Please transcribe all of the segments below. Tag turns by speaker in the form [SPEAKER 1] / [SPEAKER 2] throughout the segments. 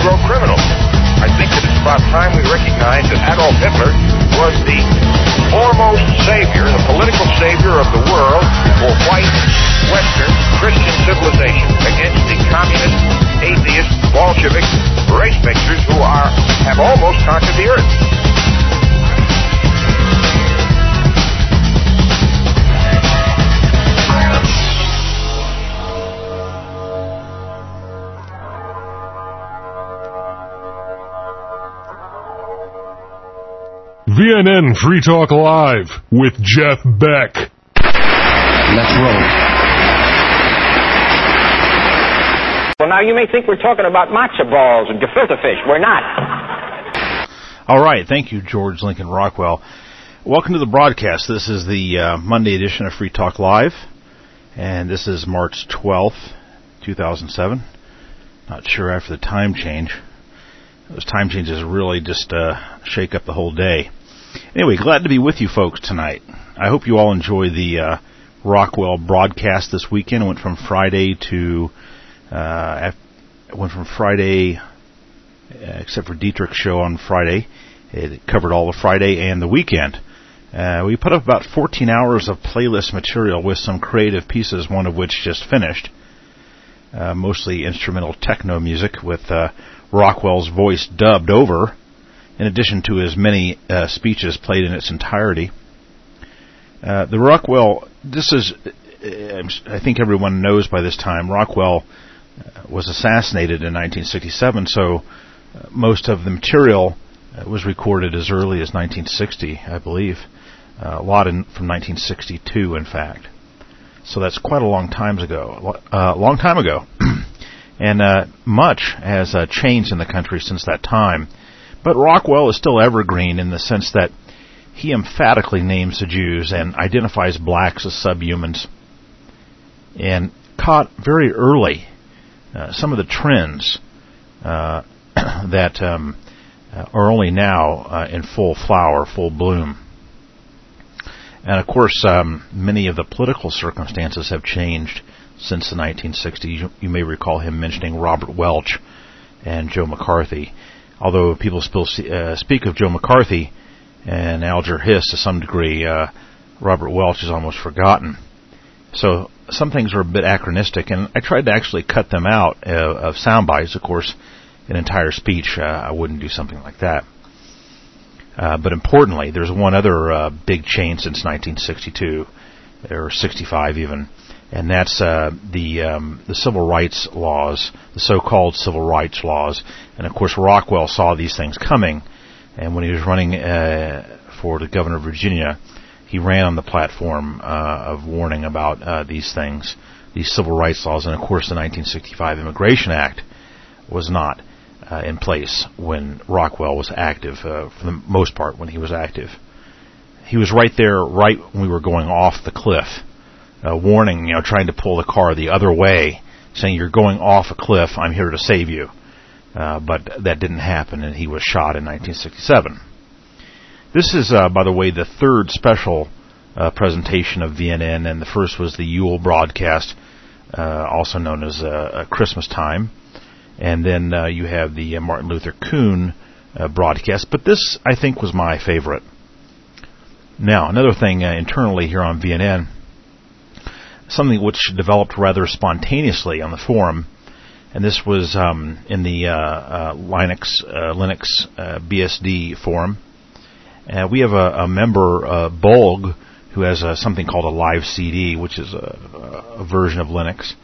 [SPEAKER 1] Negro criminals. I think that it's about time we recognize that Adolf Hitler was the foremost savior, the political savior of the world for white, Western, Christian civilization against the communist, atheist, Bolshevik race mixers who are have almost conquered the earth.
[SPEAKER 2] VNN Free Talk Live with Jeff Beck.
[SPEAKER 3] Let's roll.
[SPEAKER 4] Well, now you may think we're talking about matzo balls and gefilte fish. We're not.
[SPEAKER 5] All right. Thank you, George Lincoln Rockwell. Welcome to the broadcast. This is the uh, Monday edition of Free Talk Live, and this is March 12th, 2007. Not sure after the time change. Those time changes really just uh, shake up the whole day. Anyway, glad to be with you folks tonight. I hope you all enjoy the uh, Rockwell broadcast this weekend. It went from Friday to uh, went from Friday, uh, except for Dietrich's show on Friday. It covered all of Friday and the weekend. Uh, we put up about 14 hours of playlist material with some creative pieces, one of which just finished. Uh, mostly instrumental techno music with uh, Rockwell's voice dubbed over in addition to his many uh, speeches played in its entirety. Uh, the Rockwell, this is, uh, I think everyone knows by this time, Rockwell uh, was assassinated in 1967, so uh, most of the material uh, was recorded as early as 1960, I believe. a lot in, from 1962, in fact. So that's quite a long time ago. A long time ago. and much has changed in the country since that time. But Rockwell is still evergreen in the sense that he emphatically names the Jews and identifies blacks as subhumans and caught very early uh, some of the trends uh, that um, uh, are only now uh, in full flower, full bloom. And of course, um, many of the political circumstances have changed since the 1960s. You, you may recall him mentioning Robert Welch and Joe McCarthy although people still uh, speak of Joe McCarthy and Alger Hiss to some degree, uh, Robert Welch is almost forgotten. So some things are a bit anachronistic, and I tried to actually cut them out uh, of sound bites. Of course, an entire speech, uh, I wouldn't do something like that. Uh, but importantly, there's one other uh, big change since 1962, or 65 even, and that's uh, the um, the civil rights laws, the so-called civil rights laws. And of course, Rockwell saw these things coming, and when he was running uh, for the governor of Virginia, he ran on the platform uh, of warning about uh, these things, these civil rights laws. And of course, the 1965 Immigration Act was not uh, in place when Rockwell was active, uh, for the most part, when he was active. He was right there, right when we were going off the cliff uh, warning, you know, trying to pull the car the other way, saying you're going off a cliff. I'm here to save you. Uh, but that didn't happen, and he was shot in 1967. This is, uh, by the way, the third special uh, presentation of VNN, and the first was the Yule broadcast, uh, also known as uh, Christmas time. And then uh, you have the Martin Luther Kuhn broadcast, but this, I think, was my favorite. Now, another thing internally here on VNN, something which developed rather spontaneously on the forum, and this was um, in the uh, uh, Linux uh, Linux uh, BSD forum. we have a, a member, uh, Bolg, who has something called a live CD, which is a, a version of Linux.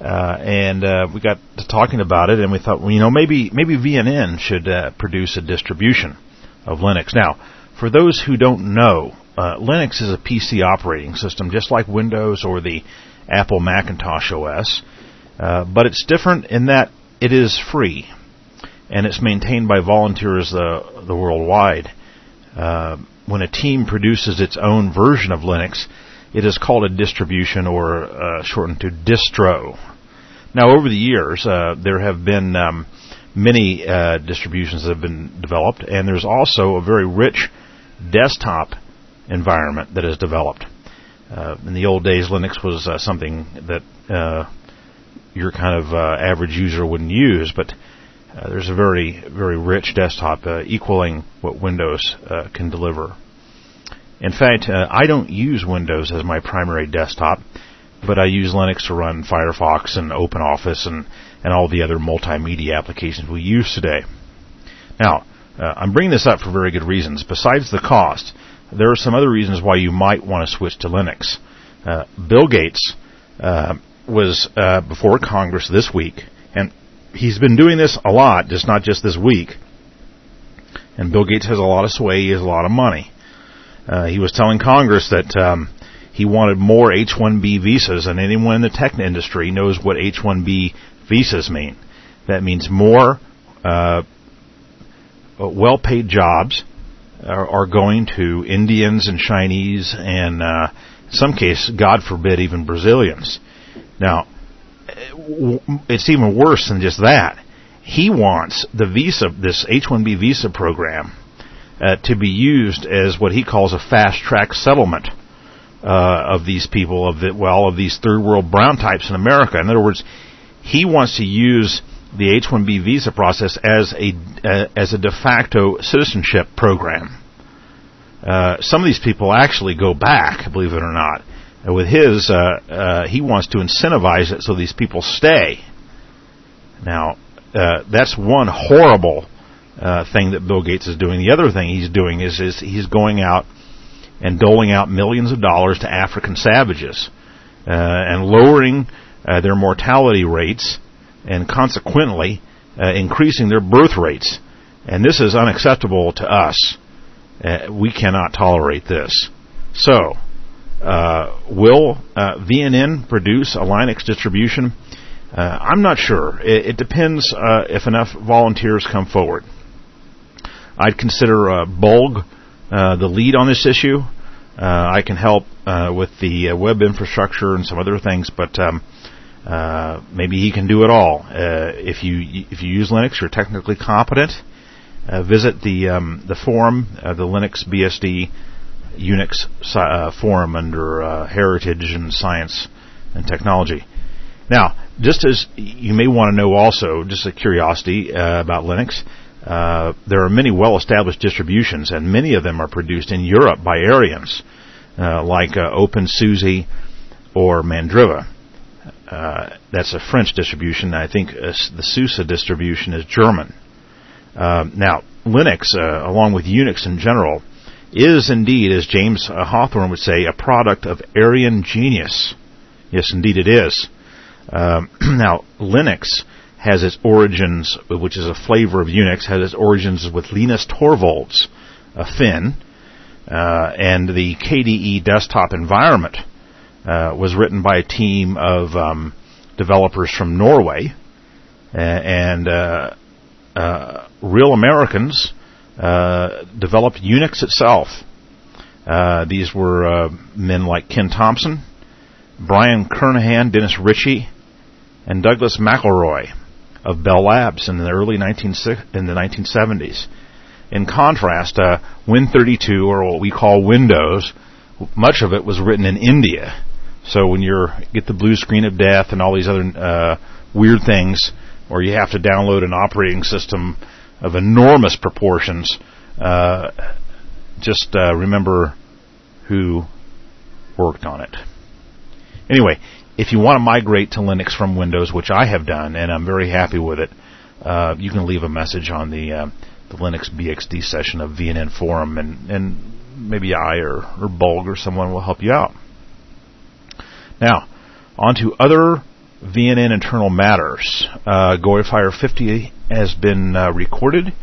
[SPEAKER 5] Uh, and uh, we got to talking about it, and we thought, well, you know, maybe maybe VNN should uh, produce a distribution of Linux. Now, for those who don't know, uh, Linux is a PC operating system, just like Windows or the Apple Macintosh OS, uh, but it's different in that it is free and it's maintained by volunteers the the worldwide. Uh, when a team produces its own version of Linux, it is called a distribution or uh, shortened to distro. Now, over the years, uh, there have been um, many uh, distributions that have been developed, and there's also a very rich desktop environment that is developed. Uh, in the old days, Linux was uh, something that uh, your kind of uh, average user wouldn't use, but uh, there's a very, very rich desktop uh, equaling what Windows can deliver. In fact, I don't use Windows as my primary desktop, but I use Linux to run Firefox and OpenOffice and, and all the other multimedia applications we use today. Now, I'm bringing this up for very good reasons. Besides the cost, there are some other reasons why you might want to switch to Linux. Uh, Bill Gates uh, was uh, before Congress this week, and he's been doing this a lot, just not just this week. And Bill Gates has a lot of sway, he has a lot of money. Uh, he was telling Congress that um, he wanted more H-1B visas, and anyone in the tech industry knows what H-1B visas mean. That means more uh, well-paid jobs are, are going to Indians and Chinese and uh, in some case, God forbid, even Brazilians. Now, it's even worse than just that. He wants the visa, this H-1B visa program, uh, to be used as what he calls a fast track settlement uh, of these people, of the well, of these third world brown types in America. In other words, he wants to use the H-1B visa process as a uh, as a de facto citizenship program. Uh, some of these people actually go back, believe it or not. Uh, with his, uh, uh, he wants to incentivize it so these people stay. Now, that's one horrible thing that Bill Gates is doing. The other thing he's doing is, is he's going out and doling out millions of dollars to African savages and lowering their mortality rates and consequently uh, increasing their birth rates. And this is unacceptable to us. Uh, we cannot tolerate this. So, uh, will uh, VNN produce a Linux distribution? Uh, I'm not sure. It, it depends uh, if enough volunteers come forward. I'd consider Bulg the lead on this issue. I can help with the web infrastructure and some other things, but um, uh, maybe he can do it all. Uh, if you if you use Linux, you're technically competent. Uh, visit the um, the forum, uh, the Linux BSD Unix uh, forum under Heritage and Science and Technology. Now, just as you may want to know, also just a curiosity about Linux. there are many well-established distributions, and many of them are produced in Europe by Aryans, like OpenSUSE or Mandriva. Uh, that's a French distribution. I think uh, the SUSE distribution is German. Uh, now, Linux, uh, along with Unix in general, is indeed, as James uh, Hawthorne would say, a product of Aryan genius. Yes, indeed it is. Um, now, Linux has its origins, which is a flavor of Unix, has its origins with Linus Torvalds, a Finn, and the KDE desktop environment uh, was written by a team of um, developers from Norway, and uh, uh, real Americans uh, developed Unix itself. Uh, these were uh, men like Ken Thompson, Brian Kernighan, Dennis Ritchie, and Douglas McIlroy of Bell Labs in the early 19, in the 1970s. In contrast, Win32, or what we call Windows, much of it was written in India so when you get the blue screen of death and all these other uh, weird things, or you have to download an operating system of enormous proportions, uh, just uh, remember who worked on it. Anyway, if you want to migrate to Linux from Windows, which I have done, and I'm very happy with it, uh, you can leave a message on the uh, the Linux BSD session of VNN forum, and and maybe I or or Bulg or someone will help you out. Now, on to other VNN internal matters. Uh, GoiFire 50 has been uh, recorded,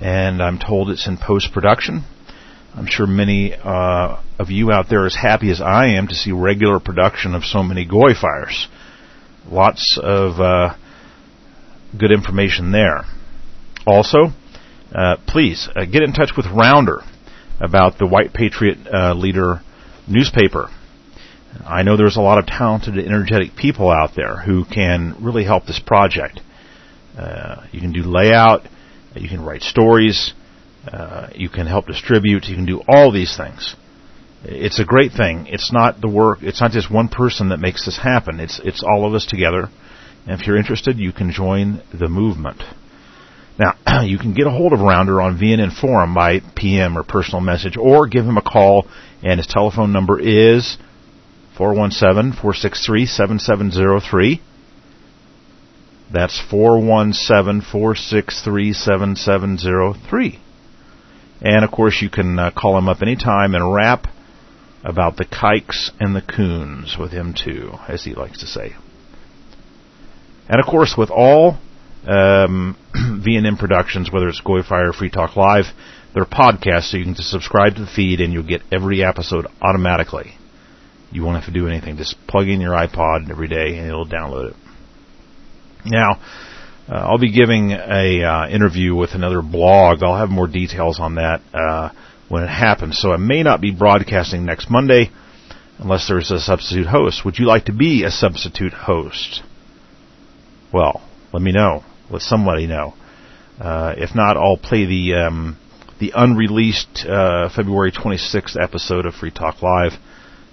[SPEAKER 5] and I'm told it's in post production. I'm sure many uh, of you out there are as happy as I am to see regular production of so many GoiFires. Lots of uh, good information there. Also, uh, please uh, get in touch with Rounder about the White Patriot uh, Leader newspaper. I know there's a lot of talented, energetic people out there who can really help this project. Uh, you can do layout. You can write stories. Uh, you can help distribute. You can do all these things. It's a great thing. It's not the work. It's not just one person that makes this happen. It's it's all of us together. And if you're interested, you can join the movement. Now, you can get a hold of Rounder on VNN Forum by PM or personal message, or give him a call, and his telephone number is 417-463-7703. That's 417-463-7703. And of course, you can uh, call him up anytime and rap about the kikes and the coons with him too, as he likes to say. And of course, with all um, productions, whether it's Goy Fire or Free Talk Live, they're podcasts, so you can just subscribe to the feed and you'll get every episode automatically. You won't have to do anything. Just plug in your iPod every day and it'll download it. Now, uh, I'll be giving a uh, interview with another blog. I'll have more details on that uh, when it happens. So I may not be broadcasting next Monday unless there's a substitute host. Would you like to be a substitute host? Well, let me know. Let somebody know. Uh, if not, I'll play the um, the unreleased uh, February 26th episode of Free Talk Live.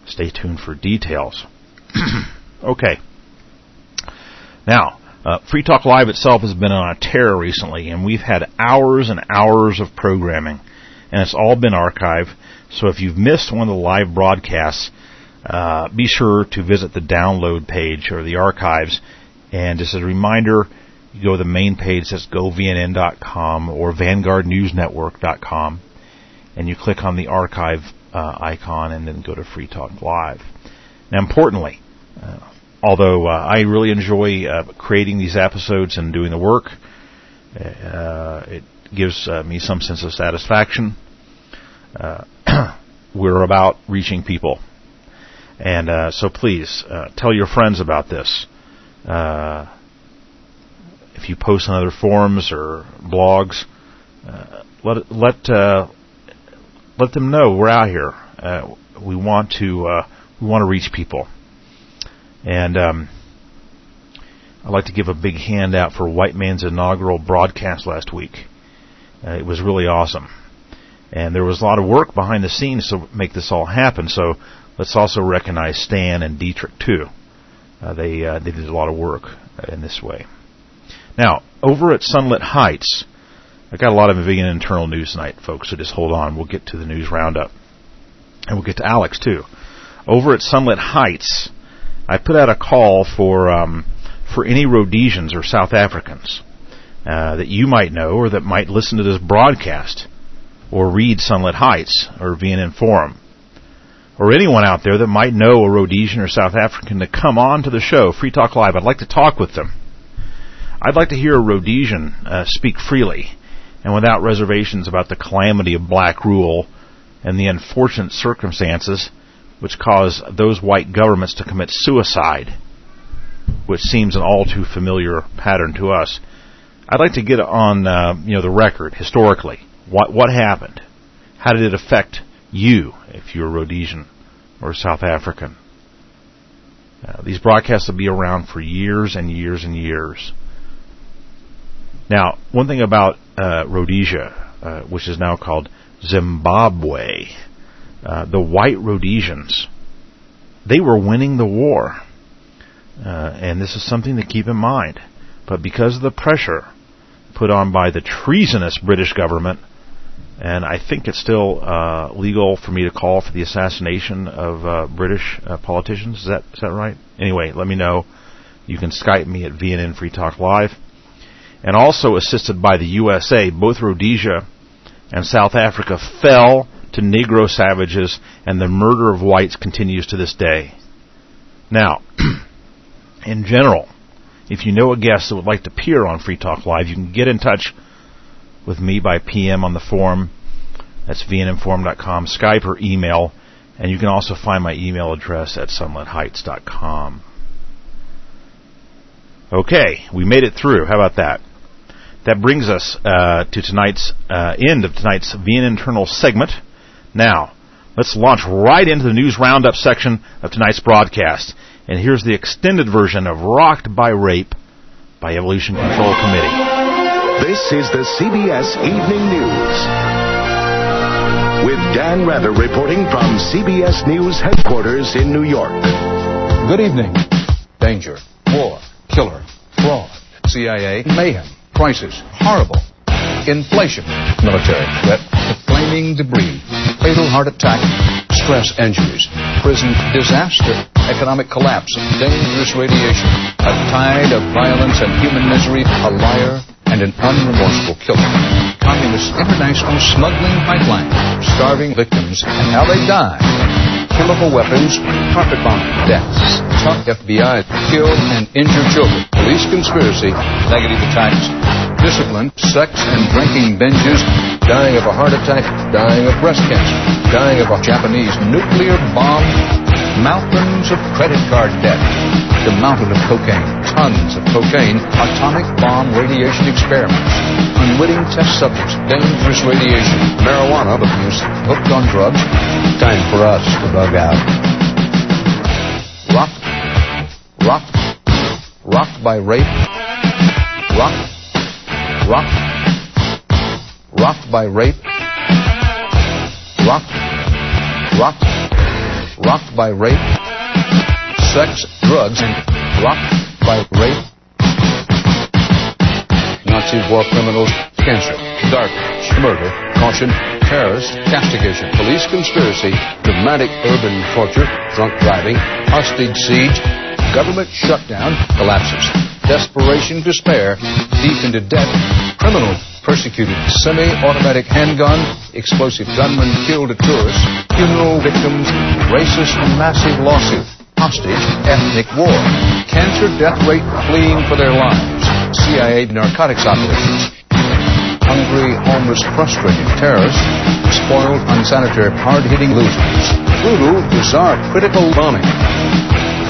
[SPEAKER 5] Stay tuned for details. okay. Now, uh, Free Talk Live itself has been on a tear recently, and we've had hours and hours of programming, and it's all been archived. So if you've missed one of the live broadcasts, uh, be sure to visit the download page or the archives. And just as a reminder, you go to the main page that's govnn.com or vanguardnewsnetwork.com, and you click on the archive uh, icon and then go to Free Talk Live. Now, importantly, uh, although uh, I really enjoy uh, creating these episodes and doing the work, uh, it gives uh, me some sense of satisfaction. Uh, we're about reaching people, and uh, so please tell your friends about this. if you post on other forums or blogs, let let let them know we're out here. we want to we want to reach people. And um, I'd like to give a big hand out for White Man's inaugural broadcast last week. Uh, it was really awesome. And there was a lot of work behind the scenes to make this all happen. So let's also recognize Stan and Dietrich too. Uh, they uh, they did a lot of work in this way. Now over at Sunlit Heights, I got a lot of VNN internal news tonight, folks. So just hold on. We'll get to the news roundup, and we'll get to Alex too. Over at Sunlit Heights, I put out a call for um, for any Rhodesians or South Africans uh, that you might know or that might listen to this broadcast or read Sunlit Heights or VNN Forum or anyone out there that might know a Rhodesian or South African to come on to the show, Free Talk Live. I'd like to talk with them. I'd like to hear a Rhodesian uh, speak freely and without reservations about the calamity of black rule and the unfortunate circumstances which cause those white governments to commit suicide, which seems an all too familiar pattern to us. I'd like to get on, uh, you know, the record historically. What what happened? How did it affect you if you're Rhodesian or South African? Uh, these broadcasts will be around for years and years and years. Now, one thing about uh, Rhodesia, uh, which is now called Zimbabwe, uh, the white Rhodesians, they were winning the war. Uh, and this is something to keep in mind. But because of the pressure put on by the treasonous British government, and I think it's still uh, legal for me to call for the assassination of uh, British politicians. Is that is that right? Anyway, let me know. You can Skype me at VNN Free Talk Live, and also assisted by the USA. Both Rhodesia and South Africa fell to Negro savages, and the murder of whites continues to this day. Now, in general, if you know a guest that would like to appear on Free Talk Live, you can get in touch with me by PM on the forum. That's vnnforum.com, Skype or email, and you can also find my email address at sunlitheights.com. Okay, we made it through. How about that? That brings us uh, to tonight's uh, end of tonight's VNN Internal segment. Now, let's launch right into the news roundup section of tonight's broadcast. And here's the extended version of Rocked by Rape by Evolution Control Committee.
[SPEAKER 6] This is the CBS Evening News. With Dan Rather reporting from CBS News headquarters in New York.
[SPEAKER 3] Good evening. Danger, war, killer, fraud, CIA, mayhem, crisis, horrible, inflation, military threat, flaming debris, fatal heart attack, stress injuries, prison disaster, economic collapse, dangerous radiation, a tide of violence and human misery, a liar, and an unremorseful killer. Communist international smuggling pipeline, starving victims, and how they die. Chemical weapons, carpet bombing, deaths, top FBI, killed and injured children, police conspiracy, negative attacks, discipline, sex and drinking binges, dying of a heart attack, dying of breast cancer, dying of a Japanese nuclear bomb, mountains of credit card debt, the mountain of cocaine, tons of cocaine, atomic bomb radiation experiments, unwitting test subjects, dangerous radiation, marijuana abuse, hooked on drugs. Time for us to bug out. Rock, rock, rocked by rape, rock, rocked, rocked by rape, rocked, rocked, rocked by rape, sex, drugs, and rocked by rape. Nazi war criminals, cancer, darkness, murder, caution, terrorist, castigation, police conspiracy, dramatic urban torture, drunk driving, hostage siege, government shutdown, collapses, desperation, despair, deep into debt, criminal, persecuted, semi-automatic handgun, explosive gunman killed a tourist, funeral victims, racist massive lawsuit, hostage, ethnic war, cancer death rate fleeing for their lives, CIA narcotics operations, hungry, homeless, frustrated terrorists, spoiled, unsanitary, hard-hitting losers, brutal, bizarre, critical bombing,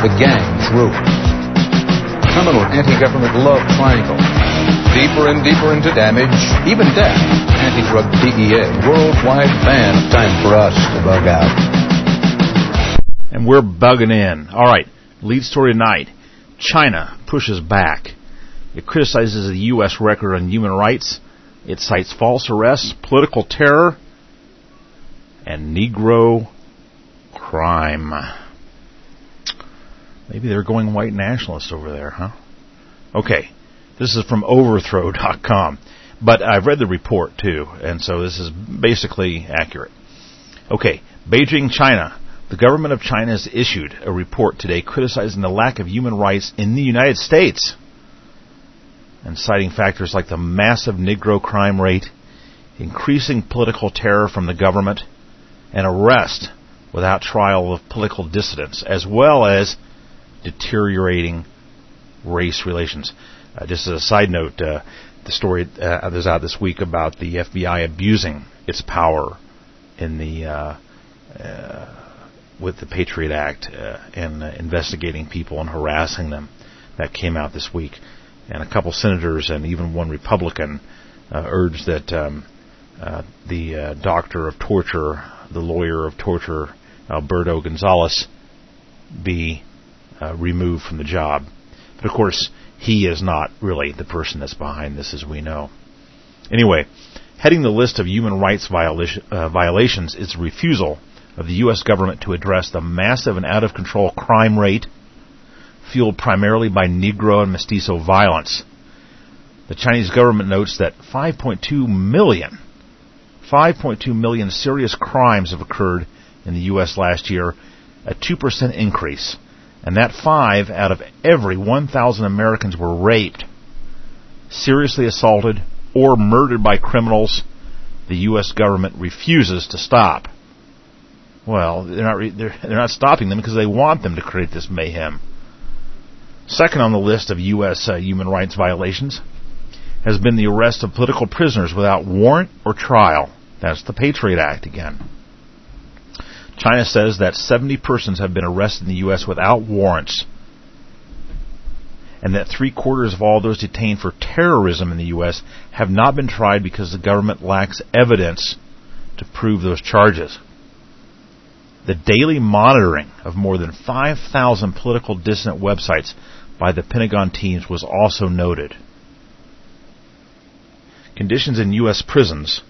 [SPEAKER 3] the gang's rule, criminal anti-government love triangle, deeper and deeper into damage, even death, anti-drug DEA, worldwide ban. Time for us to bug out.
[SPEAKER 5] And we're bugging in. All right, lead story tonight. China pushes back. It criticizes the U.S. record on human rights. It cites false arrests, political terror, and Negro crime. Maybe they're going white nationalist over there, huh? Okay, this is from overthrow.com. But I've read the report too, and so this is basically accurate. Okay, Beijing, China. The government of China has issued a report today criticizing the lack of human rights in the United States and citing factors like the massive Negro crime rate, increasing political terror from the government, and arrest without trial of political dissidents, as well as deteriorating race relations. Uh, just as a side note, uh, the story uh, that's out this week about the FBI abusing its power in the uh, uh, with the Patriot Act uh, and investigating people and harassing them that came out this week, and a couple senators and even one Republican urged that um, the doctor of torture, the lawyer of torture, Alberto Gonzales, be removed from the job. But of course, he is not really the person that's behind this, as we know. Anyway, heading the list of human rights violation, uh, violations is refusal of the U.S. government to address the massive and out of control crime rate fueled primarily by Negro and Mestizo violence. The Chinese government notes that 5.2 million, 5.2 million serious crimes have occurred in the U.S. last year, a 2% increase and that five out of every 1,000 Americans were raped, seriously assaulted, or murdered by criminals the U.S. government refuses to stop. Well, they're not, re- they're, they're not stopping them because they want them to create this mayhem. Second on the list of U.S. Uh, human rights violations has been the arrest of political prisoners without warrant or trial. That's the Patriot Act again. China says that 70 persons have been arrested in the U.S. without warrants, and that three quarters of all those detained for terrorism in the U.S. have not been tried because the government lacks evidence to prove those charges. The daily monitoring of more than 5,000 political dissident websites by the Pentagon teams was also noted. Conditions in U.S. prisons,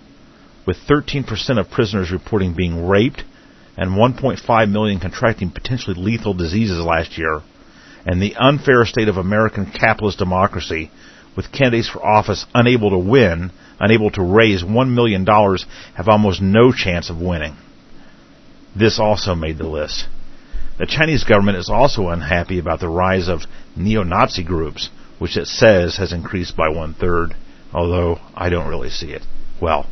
[SPEAKER 5] with 13% of prisoners reporting being raped and 1.5 million contracting potentially lethal diseases last year, and the unfair state of American capitalist democracy, with candidates for office unable to win, unable to raise $1 million, have almost no chance of winning. This also made the list. The Chinese government is also unhappy about the rise of neo-Nazi groups, which it says has increased by one third, although I don't really see it. Well,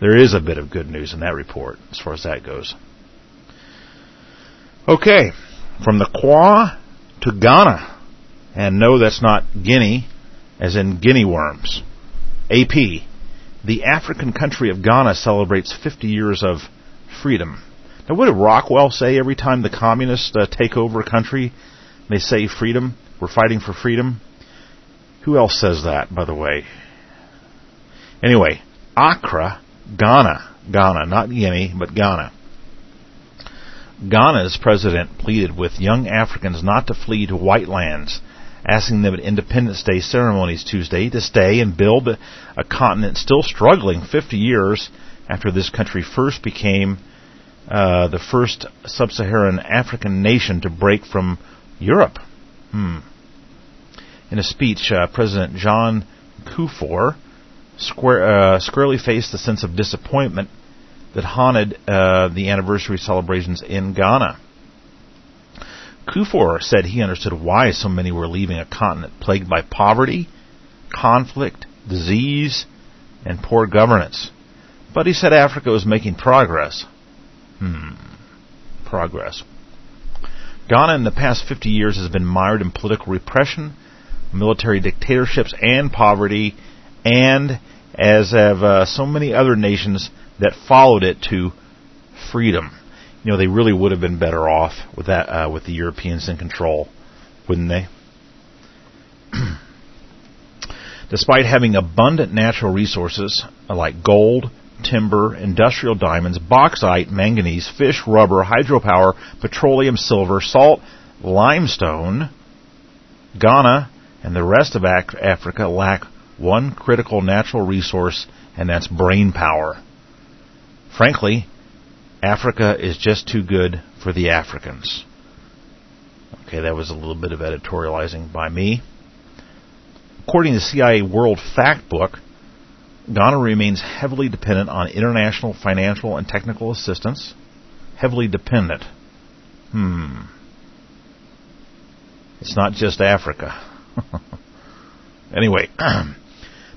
[SPEAKER 5] there is a bit of good news in that report, as far as that goes. Okay, from the Kwa to Ghana. And no, that's not Guinea, as in guinea worms. AP, the African country of Ghana celebrates 50 years of freedom. Now, what did Rockwell say every time the communists uh, take over a country? They say freedom. We're fighting for freedom. Who else says that, by the way? Anyway, Accra, Ghana. Ghana, not Guinea, but Ghana. Ghana's president pleaded with young Africans not to flee to white lands, asking them at Independence Day ceremonies Tuesday to stay and build a continent still struggling 50 years after this country first became uh, the first sub-Saharan African nation to break from Europe. Hmm. In a speech, uh, President John Kufuor square, uh, squarely faced a sense of disappointment that haunted uh, the anniversary celebrations in Ghana. Kufuor said he understood why so many were leaving a continent plagued by poverty, conflict, disease, and poor governance. But he said Africa was making progress. Hmm. Progress. Ghana in the past 50 years has been mired in political repression, military dictatorships, and poverty, and as have uh, so many other nations that followed it to freedom. You know, they really would have been better off with that uh, with the Europeans in control, wouldn't they? Despite having abundant natural resources like gold, timber, industrial diamonds, bauxite, manganese, fish, rubber, hydropower, petroleum, silver, salt, limestone, Ghana and the rest of Africa lack one critical natural resource, and that's brain power. Frankly, Africa is just too good for the Africans. Okay, that was a little bit of editorializing by me. According to the CIA World Factbook, Ghana remains heavily dependent on international financial and technical assistance. Heavily dependent. Hmm. It's not just Africa. anyway,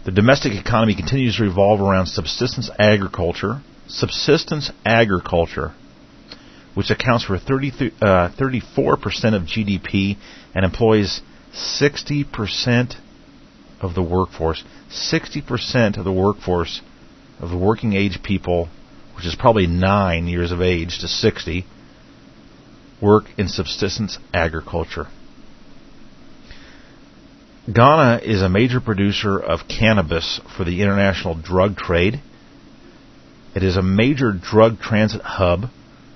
[SPEAKER 5] the domestic economy continues to revolve around subsistence agriculture, subsistence agriculture, which accounts for 30, uh, 34% of GDP and employs 60% of the workforce. 60% of the workforce of the working age people, which is probably 9 years of age to 60, work in subsistence agriculture. Ghana is a major producer of cannabis for the international drug trade it is a major drug transit hub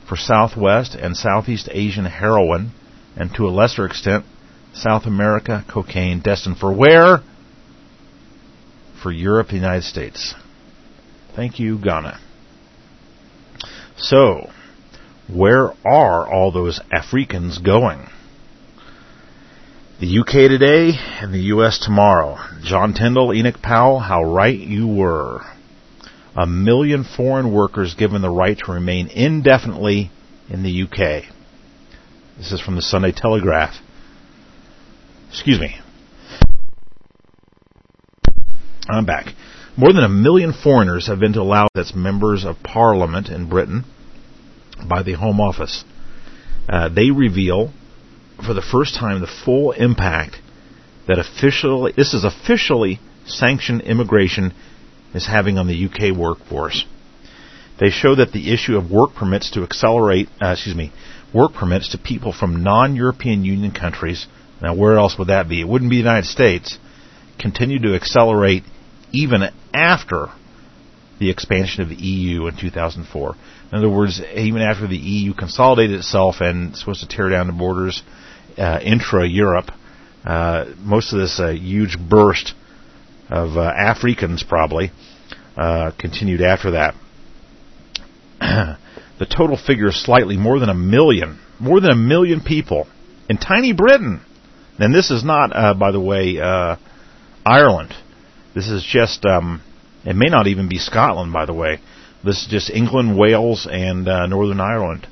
[SPEAKER 5] for Southwest and Southeast Asian heroin, and to a lesser extent, South America cocaine, destined for where? For Europe, the United States. Thank you, Ghana. So, where are all those Africans going? The UK today and the US tomorrow. John Tyndall, Enoch Powell, how right you were a million foreign workers given the right to remain indefinitely in the UK. This is from the Sunday Telegraph. Excuse me. I'm back. More than a million foreigners have been allowed as members of Parliament in Britain by the Home Office. Uh, they reveal for the first time the full impact that officially this is officially sanctioned immigration is having on the UK workforce. They show that the issue of work permits to accelerate, uh, excuse me, work permits to people from non-European Union countries. Now, where else would that be? It wouldn't be the United States. Continue to accelerate even after the expansion of the EU in 2004. In other words, even after the EU consolidated itself and supposed to tear down the borders uh, intra-Europe, Uh, most of this uh, huge burst of Africans probably continued after that. the total figure is slightly more than a million, more than a million people in tiny Britain. And this is not, uh, by the way, uh, Ireland. This is just, um, it may not even be Scotland, by the way. This is just England, Wales, and uh, Northern Ireland.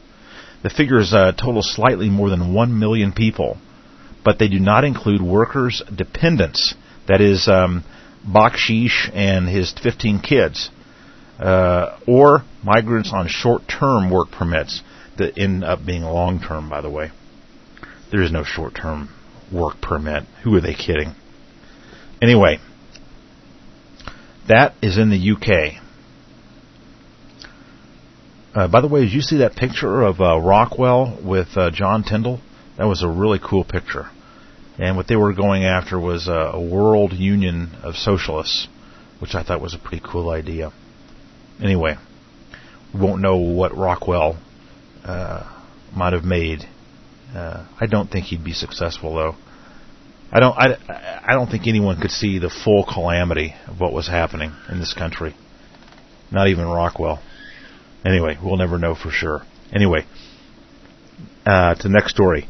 [SPEAKER 5] The figures uh, total slightly more than 1 million people, but they do not include workers' dependents. That is, um, Bakshish and his 15 kids, uh, or migrants on short-term work permits that end up being long-term, by the way. There is no short-term work permit. Who are they kidding? Anyway, that is in the UK. Uh, by the way, did you see that picture of uh, Rockwell with uh, John Tyndall? That was a really cool picture. And what they were going after was a, a world union of socialists, which I thought was a pretty cool idea. Anyway, we won't know what Rockwell uh, might have made. Uh, I don't think he'd be successful, though. I don't. I, I don't think anyone could see the full calamity of what was happening in this country. Not even Rockwell. Anyway, we'll never know for sure. Anyway, uh, to the next story.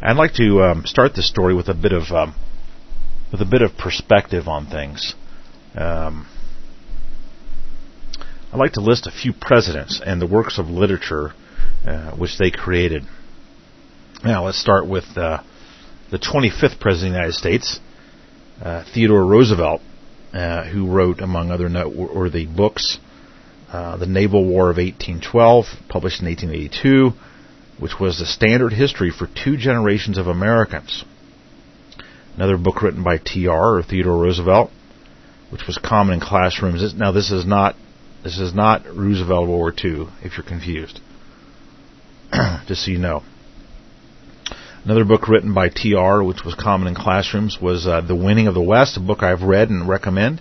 [SPEAKER 5] I'd like to um, start this story with a bit of um, with a bit of perspective on things. Um, I'd like to list a few presidents and the works of literature uh, which they created. Now, let's start with uh, the 25th President of the United States, uh, Theodore Roosevelt, uh, who wrote, among other noteworthy books, uh, The Naval War of 1812, published in 1882, which was the standard history for two generations of Americans. Another book written by T.R. or Theodore Roosevelt, which was common in classrooms. Now, this is not this is not Roosevelt World War II. If you're confused, just so you know. Another book written by T.R., which was common in classrooms, was uh, The Winning of the West, a book I've read and recommend.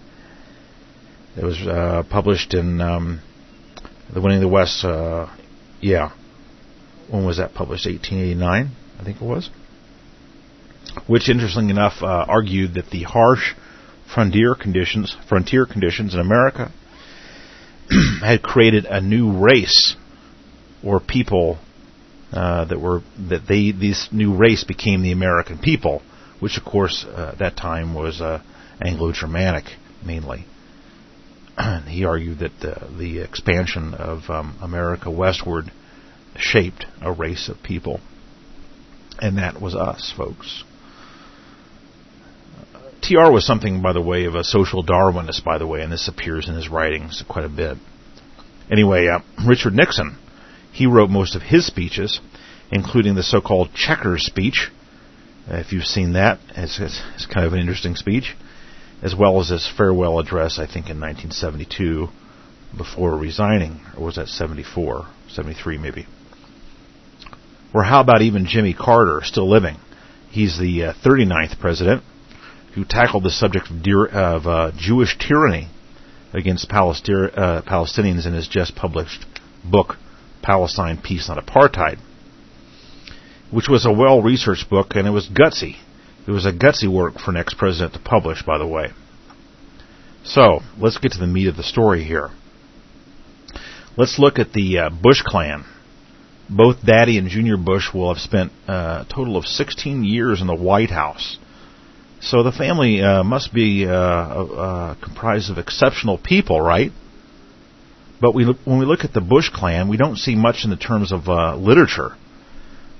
[SPEAKER 5] It was uh, published in um, The Winning of the West, uh, yeah, when was that published? 1889, I think it was. Which, interestingly enough, uh, argued that the harsh frontier conditions, frontier conditions in America, had created a new race or people uh, that were that they this new race became the American people, which of course uh, at that time was uh, Anglo-Germanic mainly. he argued that the, the expansion of um, America westward shaped a race of people. And that was us, folks. TR was something, by the way, of a social Darwinist, by the way, and this appears in his writings quite a bit. Anyway, uh, Richard Nixon, he wrote most of his speeches, including the so-called Checkers speech. If you've seen that, it's, it's, it's kind of an interesting speech, as well as his farewell address, I think, in 1972, before resigning, or was that 74, 73 maybe? Or how about even Jimmy Carter, still living? He's the uh, 39th president who tackled the subject of, dear, of uh, Jewish tyranny against uh, Palestinians in his just published book, Palestine Peace Not Apartheid, which was a well researched book and it was gutsy. It was a gutsy work for an ex president to publish, by the way. So, let's get to the meat of the story here. Let's look at the uh, Bush clan both Daddy and Junior Bush will have spent uh, a total of 16 years in the White House. So the family uh, must be uh, comprised of exceptional people, right? But we when we look at the Bush clan, we don't see much in the terms of uh, literature.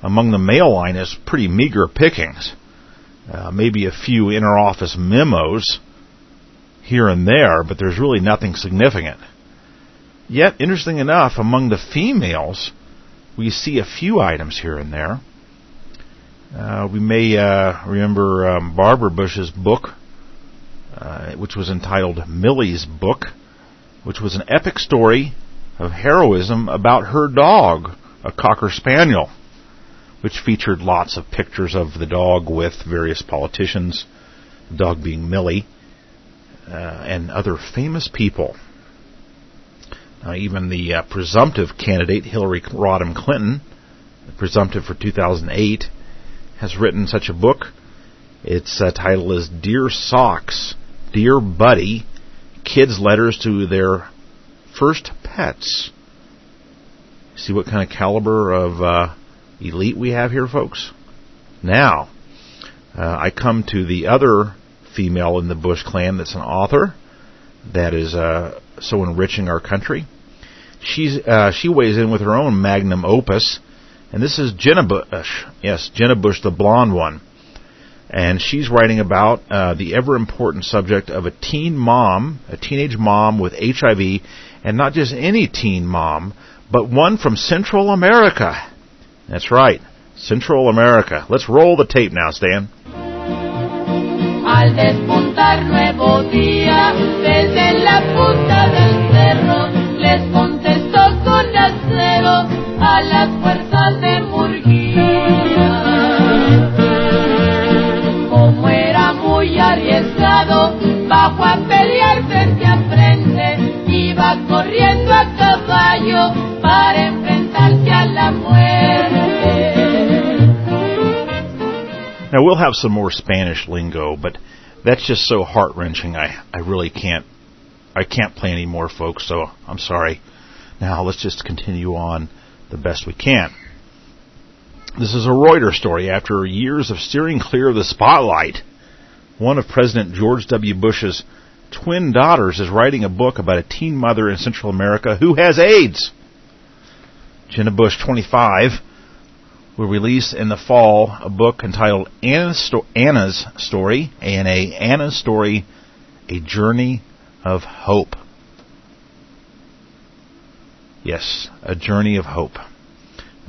[SPEAKER 5] Among the male line is pretty meager pickings. Uh, maybe a few inter-office memos here and there, but there's really nothing significant. Yet, interesting enough, among the females, we see a few items here and there. Uh, we may uh, remember um, Barbara Bush's book, uh, which was entitled Millie's Book, which was an epic story of heroism about her dog, a Cocker Spaniel, which featured lots of pictures of the dog with various politicians, the dog being Millie, uh, and other famous people. Uh, even the uh, presumptive candidate, Hillary Rodham Clinton, presumptive for 2008, has written such a book. Its uh, title is Dear Socks, Dear Buddy, Kids' Letters to Their First Pets. See what kind of caliber of uh, elite we have here, folks? Now, uh, I come to the other female in the Bush clan that's an author that is uh, so enriching our country. She's uh, she weighs in with her own magnum opus, and this is Jenna Bush. Yes, Jenna Bush, the blonde one, and she's writing about uh, the ever important subject of a teen mom, a teenage mom with HIV, and not just any teen mom, but one from Central America. That's right, Central America. Let's roll the tape now, Stan.
[SPEAKER 7] Al despuntar nuevo día, desde la punta del cerro, les contestó con acero a las fuerzas de Murguía.
[SPEAKER 5] Now we'll have some more Spanish lingo, but that's just so heart wrenching. I I really can't I can't play any more, folks. So I'm sorry. Now let's just continue on the best we can. This is a Reuters story. After years of steering clear of the spotlight, one of President George W. Bush's twin daughters is writing a book about a teen mother in Central America who has AIDS. Jenna Bush, 25, will release in the fall a book entitled Ana's, Sto- Ana's Story, A-N-A, Ana's Story, A Journey of Hope. Yes, A Journey of Hope.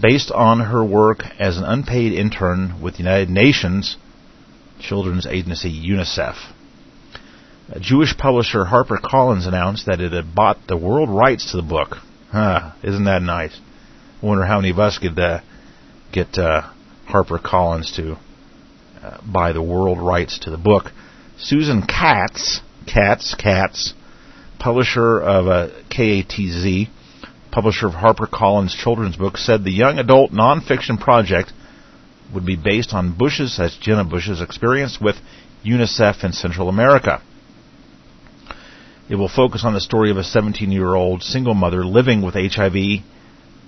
[SPEAKER 5] Based on her work as an unpaid intern with the United Nations Children's Agency UNICEF. A Jewish publisher HarperCollins announced that it had bought the world rights to the book. Huh, isn't that nice? I wonder how many of us could uh, get uh, HarperCollins to uh, buy the world rights to the book. Susan Katz, Katz, Katz, publisher of uh, KATZ, publisher of HarperCollins children's book, said the young adult nonfiction project would be based on Bush's, that's Jenna Bush's experience with UNICEF in Central America. It will focus on the story of a 17 year old single mother living with HIV,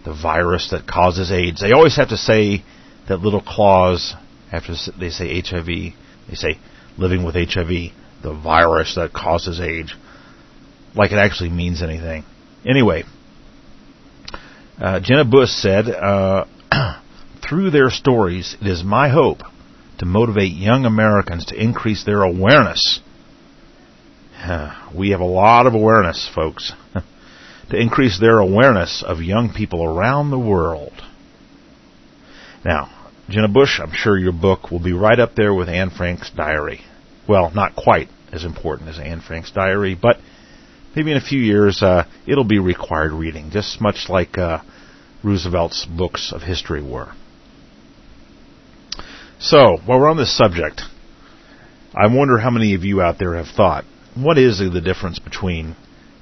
[SPEAKER 5] the virus that causes AIDS. They always have to say that little clause after they say HIV. They say living with HIV, the virus that causes AIDS, like it actually means anything. Anyway, uh, Jenna Bush said, uh, through their stories, it is my hope to motivate young Americans to increase their awareness. we have a lot of awareness, folks. to increase their awareness of young people around the world. Now, Jenna Bush, I'm sure your book will be right up there with Anne Frank's diary. Well, not quite as important as Anne Frank's diary, but maybe in a few years uh, it'll be required reading, just much like uh, Roosevelt's books of history were. So, while we're on this subject, I wonder how many of you out there have thought, what is the difference between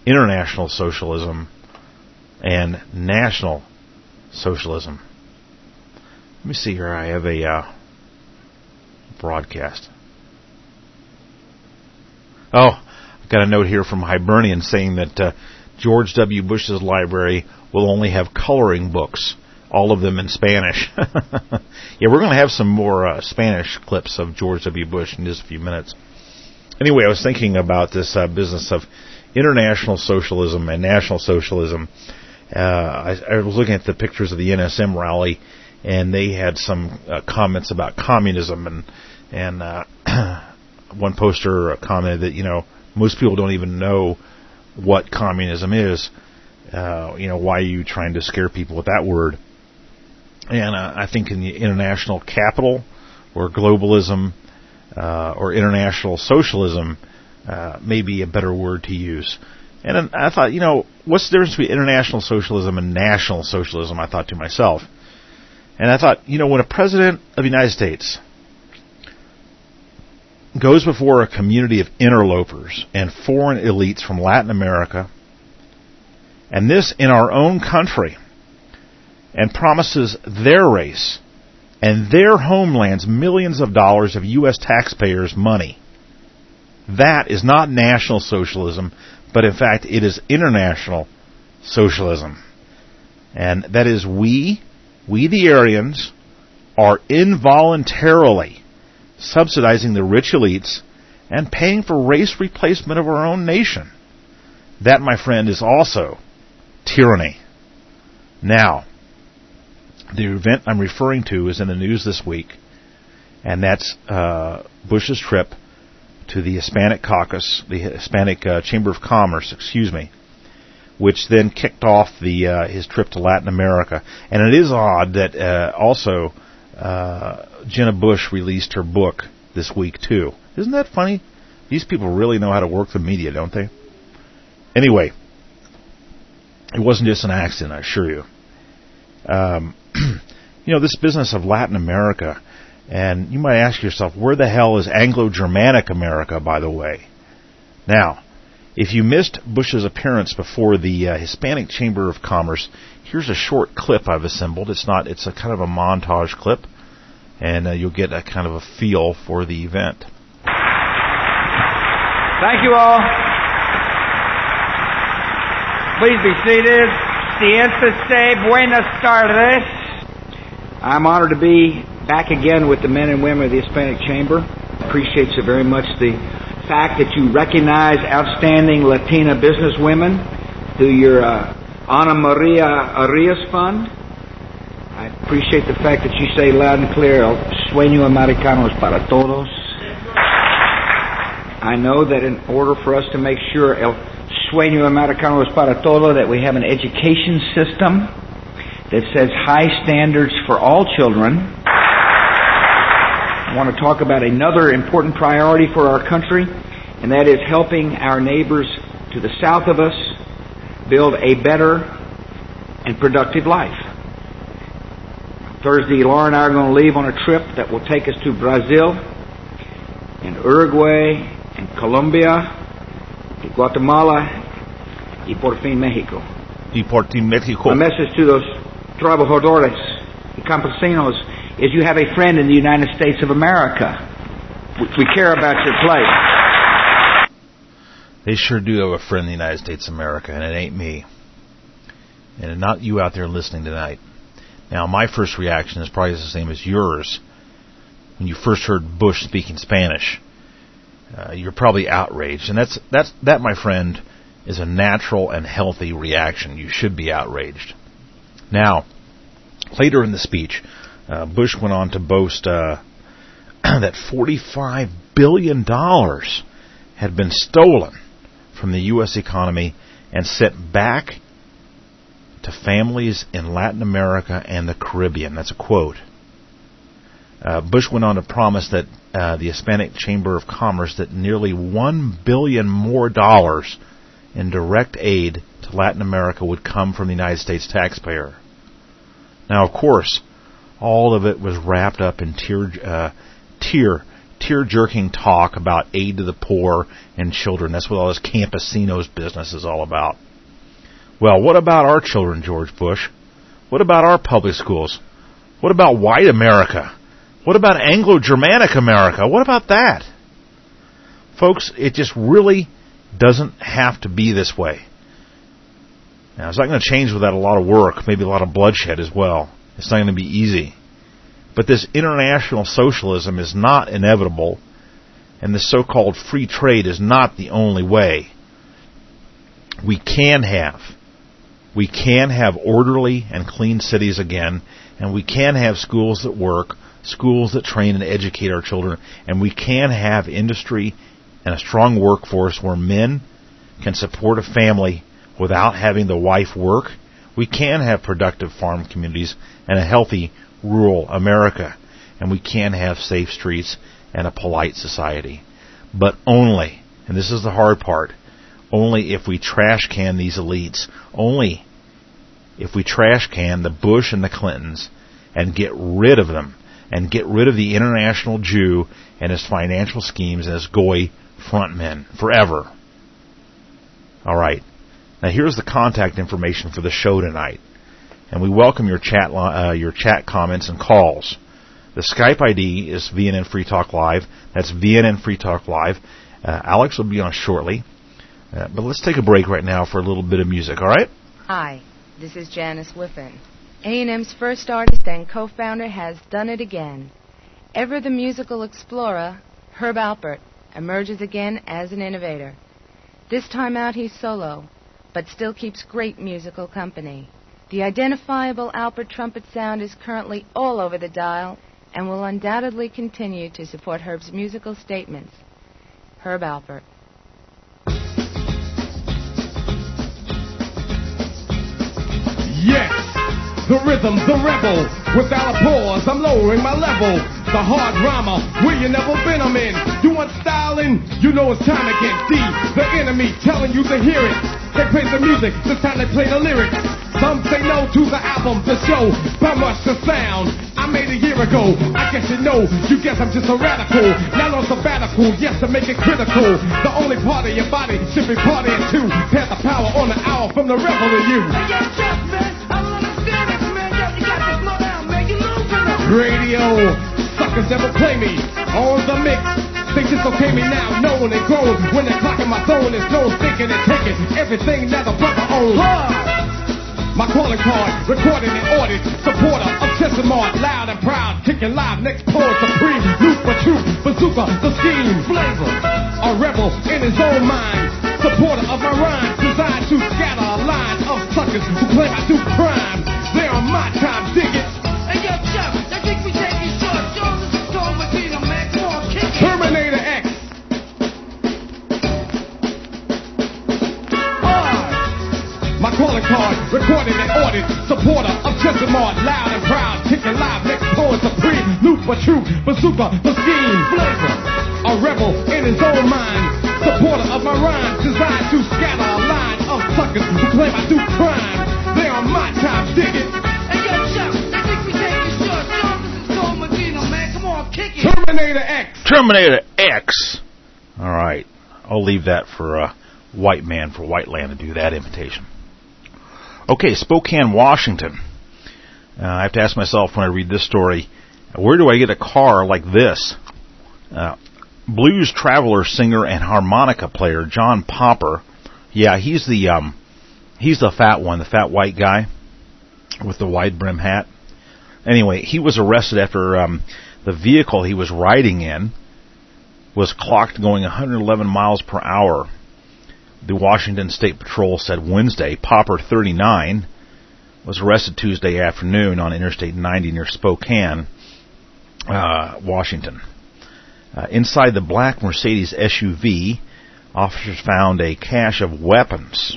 [SPEAKER 5] international socialism and national socialism? Let me see here. I have a uh, broadcast. Oh, I've got a note here from Hibernian saying that uh, George W. Bush's library will only have coloring books, all of them in Spanish. yeah, we're going to have some more uh, Spanish clips of George W. Bush in just a few minutes. Anyway, I was thinking about this uh, business of international socialism and national socialism. Uh, I, I was looking at the pictures of the NSM rally, and they had some uh, comments about communism, and and uh, one poster commented that you know most people don't even know what communism is. Uh, you know, why are you trying to scare people with that word? And uh, I think in the international capital or globalism uh, or international socialism uh, may a better word to use. And I thought, you know, what's the difference between international socialism and national socialism? I thought to myself. And I thought, you know, when a president of the United States goes before a community of interlopers and foreign elites from Latin America, and this in our own country, and promises their race and their homelands millions of dollars of U.S. taxpayers' money. That is not national socialism, but in fact it is international socialism. And that is we, we the Aryans, are involuntarily subsidizing the rich elites and paying for race replacement of our own nation. That, my friend, is also tyranny. Now, the event I'm referring to is in the news this week, and that's uh, Bush's trip to the Hispanic Caucus, the Hispanic uh, Chamber of Commerce, excuse me, which then kicked off the uh, his trip to Latin America. And it is odd that uh, also uh, Jenna Bush released her book this week too. Isn't that funny? These people really know how to work the media, don't they? Anyway, it wasn't just an accident, I assure you. Um, you know, this business of Latin America, and you might ask yourself, where the hell is Anglo-Germanic America, by the way? Now, if you missed Bush's appearance before the uh, Hispanic Chamber of Commerce, here's a short clip I've assembled. It's not, it's a kind of a montage clip, and uh, you'll get a kind of a feel for the event.
[SPEAKER 8] Thank you all. Please be seated. Siéntese. Buenas tardes. I'm honored to be back again with the men and women of the Hispanic Chamber. Appreciate so very much the fact that you recognize outstanding Latina businesswomen through your uh, Ana Maria Arias Fund. I appreciate the fact that you say loud and clear, El sueño americano es para todos. I know that in order for us to make sure El sueño americano es para todos, that we have an education system that says high standards for all children. I want to talk about another important priority for our country, and that is helping our neighbors to the south of us build a better and productive life. Thursday, Laura and I are going to leave on a trip that will take us to Brazil and Uruguay and Colombia y Guatemala y por fin Mexico.
[SPEAKER 5] Y por ti, Mexico.
[SPEAKER 8] My message to those trabajadores y campesinos is you have a friend in the United States of America. We care about your plight.
[SPEAKER 5] They sure do have a friend in the United States of America, and it ain't me. And not you out there listening tonight. Now, my first reaction is probably the same as yours when you first heard Bush speaking Spanish. Uh, you're probably outraged, and that's that's that, my friend, is a natural and healthy reaction. You should be outraged. Now, later in the speech, uh, Bush went on to boast uh, that 45 billion dollars had been stolen from the U.S. economy and sent back to families in Latin America and the Caribbean. That's a quote. Uh, Bush went on to promise that uh, the Hispanic Chamber of Commerce that nearly one billion more dollars in direct aid to Latin America would come from the United States taxpayer. Now, of course, all of it was wrapped up in tear, uh, tear, tear-jerking talk about aid to the poor and children. That's what all this campesinos business is all about. Well, what about our children, George Bush? What about our public schools? What about white America? What about Anglo-Germanic America? What about that? Folks, it just really doesn't have to be this way. Now, it's not going to change without a lot of work, maybe a lot of bloodshed as well. It's not going to be easy. But this international socialism is not inevitable, and the so-called free trade is not the only way. We can have we can have orderly and clean cities again, and we can have schools that work, schools that train and educate our children, and we can have industry and a strong workforce where men can support a family without having the wife work. We can have productive farm communities and a healthy rural America, and we can have safe streets and a polite society. But only, and this is the hard part, only if we trash can these elites, only if we trash can the Bush and the Clintons and get rid of them and get rid of the international Jew and his financial schemes and his goy frontmen forever. All right. Now here's the contact information for the show tonight, and we welcome your chat uh, your chat comments and calls. The Skype ID is VNN Free Talk Live. That's VNN Free Talk Live. Uh, Alex will be on shortly. Uh, but let's take a break right now for a little bit of music, all right?
[SPEAKER 9] Hi, this is Janice Whiffen. A&M's first artist and co-founder has done it again. Ever the musical explorer, Herb Alpert emerges again as an innovator. This time out he's solo, but still keeps great musical company. The identifiable Alpert trumpet sound is currently all over the dial and will undoubtedly continue to support Herb's musical statements. Herb Alpert.
[SPEAKER 10] Yes, the rhythm, the rebel. Without a pause, I'm lowering my level. The hard drama, where you never been, I'm in. You want styling? You know it's time again. D, the enemy telling you to hear it. They play the music, this time they play the lyrics. Some say no to the album, the show, but much the sound. I made a year ago. I guess you know. You guess I'm just a radical. Not on sabbatical, yes, to make it critical. The only part of your body should be partying too. Pass the power on the hour from the rebel to you. Radio, suckers never play me. On the mix. They dislocate me now, known and grown. When they're clocking my throne, it's known, thinking and taking everything that a brother owns. My calling card, recording and audit, supporter of Chesimard, loud and proud, kicking live, next poet supreme, loop for truth, bazooka, the scheme, flavor, a rebel in his own mind, supporter of my rhymes, designed to scatter a line of suckers who claim I do crime. They are my time, dig it. My calling card, recorded and ordered, supporter of Chesimard, loud and proud, kicking live, next poet supreme, loop for truth, bazooka, the scheme, flavor, a rebel in his own mind, supporter of my rhymes, designed to scatter a line of suckers who claim I do crime. They are my time, dig it.
[SPEAKER 11] Hey, yo, Chuck, I think we take it short. Jones is a Storm Medina, man. Come on, kick it.
[SPEAKER 10] Terminator X.
[SPEAKER 5] Terminator X. All right. I'll leave that for a white man for White Land to do that imitation. Okay, Spokane, Washington. Uh, I have to ask myself when I read this story, where do I get a car like this? Uh, blues traveler, singer, and harmonica player John Popper. Yeah, he's the um, he's the fat one, the fat white guy with the wide brim hat. Anyway, he was arrested after um, the vehicle he was riding in was clocked going 111 miles per hour. The Washington State Patrol said Wednesday. Popper, 39, was arrested Tuesday afternoon on Interstate 90 near Spokane, uh, Washington. Uh, inside the black Mercedes SUV, officers found a cache of weapons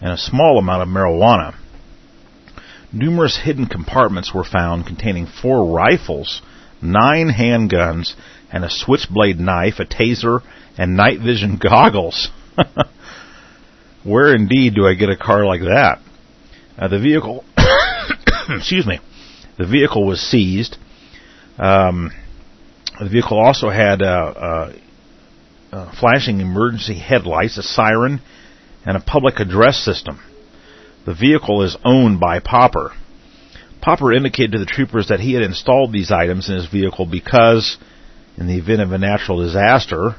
[SPEAKER 5] and a small amount of marijuana. Numerous hidden compartments were found containing four rifles, nine handguns, and a switchblade knife, a taser, and night vision goggles. Where indeed do I get a car like that? Uh, the vehicle, excuse me, the vehicle was seized. Um, the vehicle also had uh, uh, uh, flashing emergency headlights, a siren, and a public address system. The vehicle is owned by Popper. Popper indicated to the troopers that he had installed these items in his vehicle because, in the event of a natural disaster,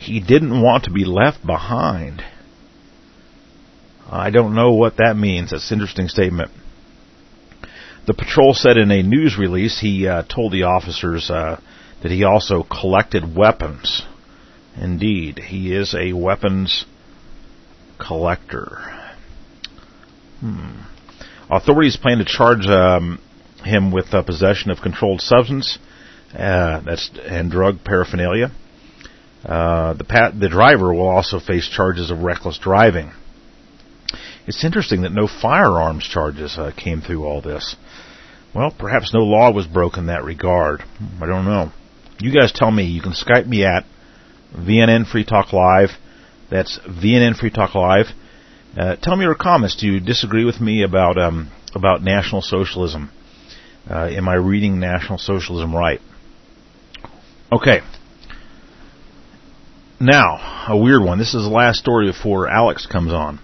[SPEAKER 5] he didn't want to be left behind. I don't know what that means. That's an interesting statement. The patrol said in a news release he uh, told the officers uh, that he also collected weapons. Indeed, he is a weapons collector. Hmm. Authorities plan to charge um, him with uh, possession of controlled substance, uh, that's and drug paraphernalia. Uh, the the driver will also face charges of reckless driving. It's interesting that no firearms charges uh, came through all this. Well, perhaps no law was broken in that regard. I don't know. You guys tell me. You can Skype me at VNN Free Talk Live. That's VNN Free Talk Live. Uh, tell me your comments. Do you disagree with me about um, about National Socialism? Uh, am I reading National Socialism right? Okay. Now, a weird one. This is the last story before Alex comes on.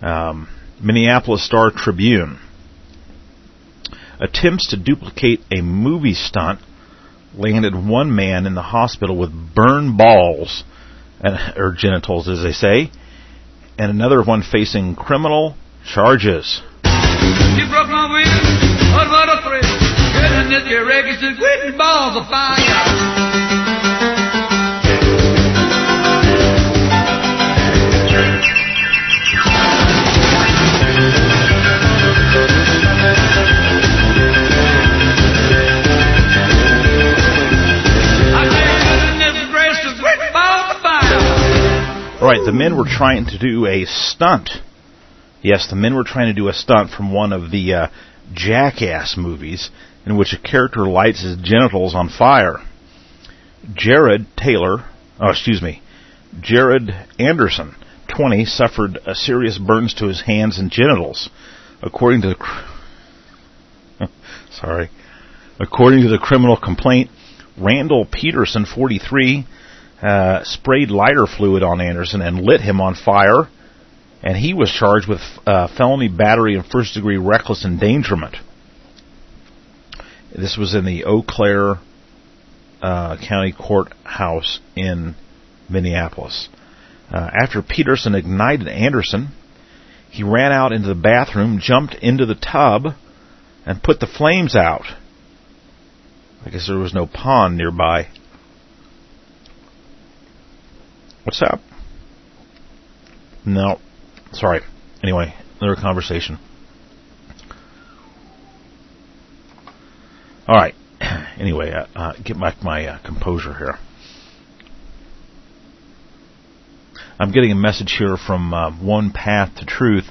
[SPEAKER 5] Um, Minneapolis Star Tribune. attempts to duplicate a movie stunt landed one man in the hospital with burned balls, and, or genitals, as they say, and another one facing criminal charges. All right, the men were trying to do a stunt. Yes, the men were trying to do a stunt from one of the uh, Jackass movies in which a character lights his genitals on fire. Jared Taylor, oh, excuse me, Jared Anderson, 20, suffered uh, serious burns to his hands and genitals. According to the cr- sorry, according to the criminal complaint, Randall Peterson, 43, uh, sprayed lighter fluid on Anderson and lit him on fire, and he was charged with uh, felony battery and first degree reckless endangerment. This was in the Eau Claire uh, County Courthouse in Minneapolis. Uh, after Peterson ignited Anderson, he ran out into the bathroom, jumped into the tub, and put the flames out. I guess there was no pond nearby. What's up? No. Sorry. Anyway, another conversation. All right. Anyway, uh, uh, get back my uh, composure here. I'm getting a message here from uh, One Path to Truth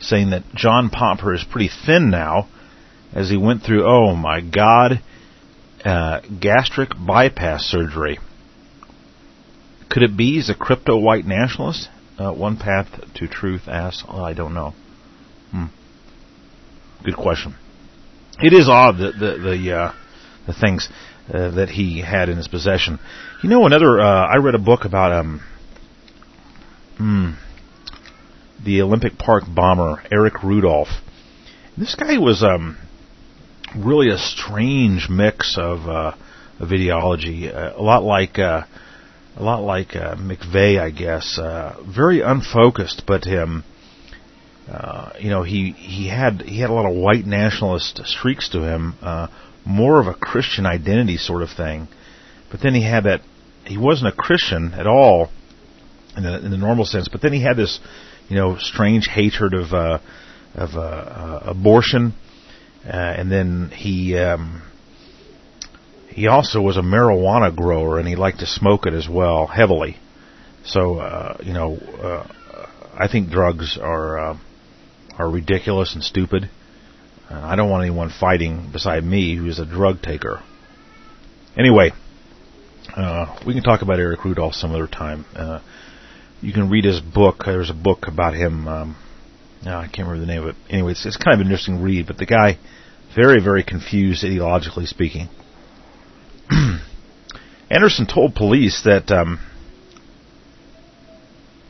[SPEAKER 5] saying that John Popper is pretty thin now as he went through, oh my God, uh, gastric bypass surgery. Could it be he's a crypto white nationalist? Uh, One Path to Truth asks. Oh, I don't know. Hmm. Good question. It is odd that the the uh, the things uh, that he had in his possession. You know, another. Uh, I read a book about um, hmm, the Olympic Park bomber Eric Rudolph. This guy was um, really a strange mix of, uh, of ideology, uh, a lot like uh, a lot like uh, McVeigh, I guess. Uh, very unfocused, but um, uh, you know, he he had he had a lot of white nationalist streaks to him, uh, more of a Christian identity sort of thing. But then he had that he wasn't a Christian at all in the, in the normal sense. But then he had this, you know, strange hatred of uh, of uh, uh, abortion, uh, and then he um, he also was a marijuana grower, and he liked to smoke it as well heavily. So uh, you know, uh, I think drugs are uh, are ridiculous and stupid. Uh, I don't want anyone fighting beside me who's a drug taker. Anyway, uh, we can talk about Eric Rudolph some other time. Uh, you can read his book. There's a book about him. Um, I can't remember the name of it. Anyway, it's, it's kind of an interesting read. But the guy, very, very confused ideologically speaking. Anderson told police that. Um,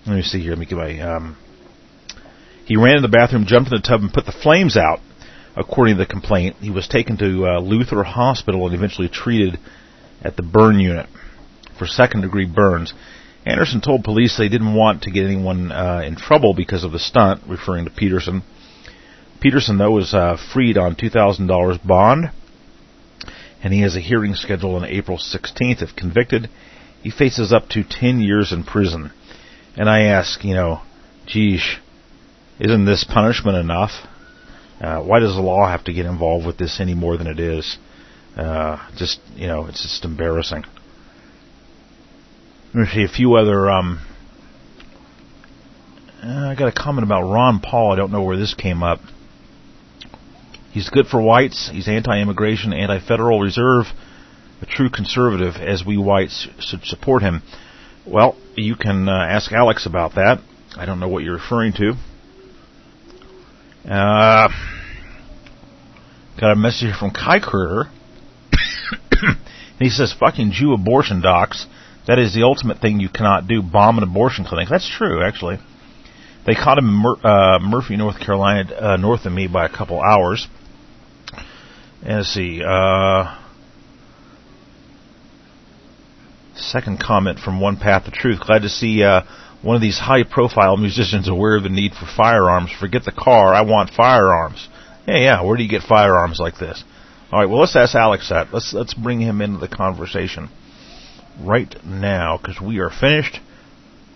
[SPEAKER 5] let me see here. Let me get my. Um, he ran in the bathroom, jumped in the tub, and put the flames out. According to the complaint, he was taken to uh, Luther Hospital and eventually treated at the burn unit for second degree burns. Anderson told police they didn't want to get anyone uh, in trouble because of the stunt, referring to Peterson. Peterson, though, was uh, freed on $2,000 bond, and he has a hearing scheduled on April 16th. If convicted, he faces up to 10 years in prison. And I ask, you know, geesh, isn't this punishment enough? Uh, why does the law have to get involved with this any more than it is? Uh, just, you know, it's just embarrassing. Let me see a few other. Um, uh, I got a comment about Ron Paul. I don't know where this came up. He's good for whites. He's anti-immigration, anti-Federal Reserve, a true conservative, as we whites should support him. Well, you can uh, ask Alex about that. I don't know what you're referring to. Uh, got a message from Kai Kurter. he says, fucking Jew abortion docs. That is the ultimate thing you cannot do, bomb an abortion clinic. That's true, actually. They caught him in Mur- uh, Murphy, North Carolina, uh, north of me by a couple hours. And let's see. Uh, second comment from One Path of Truth. Glad to see uh, one of these high-profile musicians aware of the need for firearms. Forget the car. I want firearms. Yeah, yeah. Where do you get firearms like this? All right. Well, let's ask Alex that. Let's let's bring him into the conversation right now because we are finished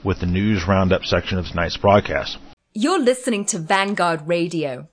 [SPEAKER 5] with the news roundup section of tonight's broadcast.
[SPEAKER 12] You're listening to Vanguard Radio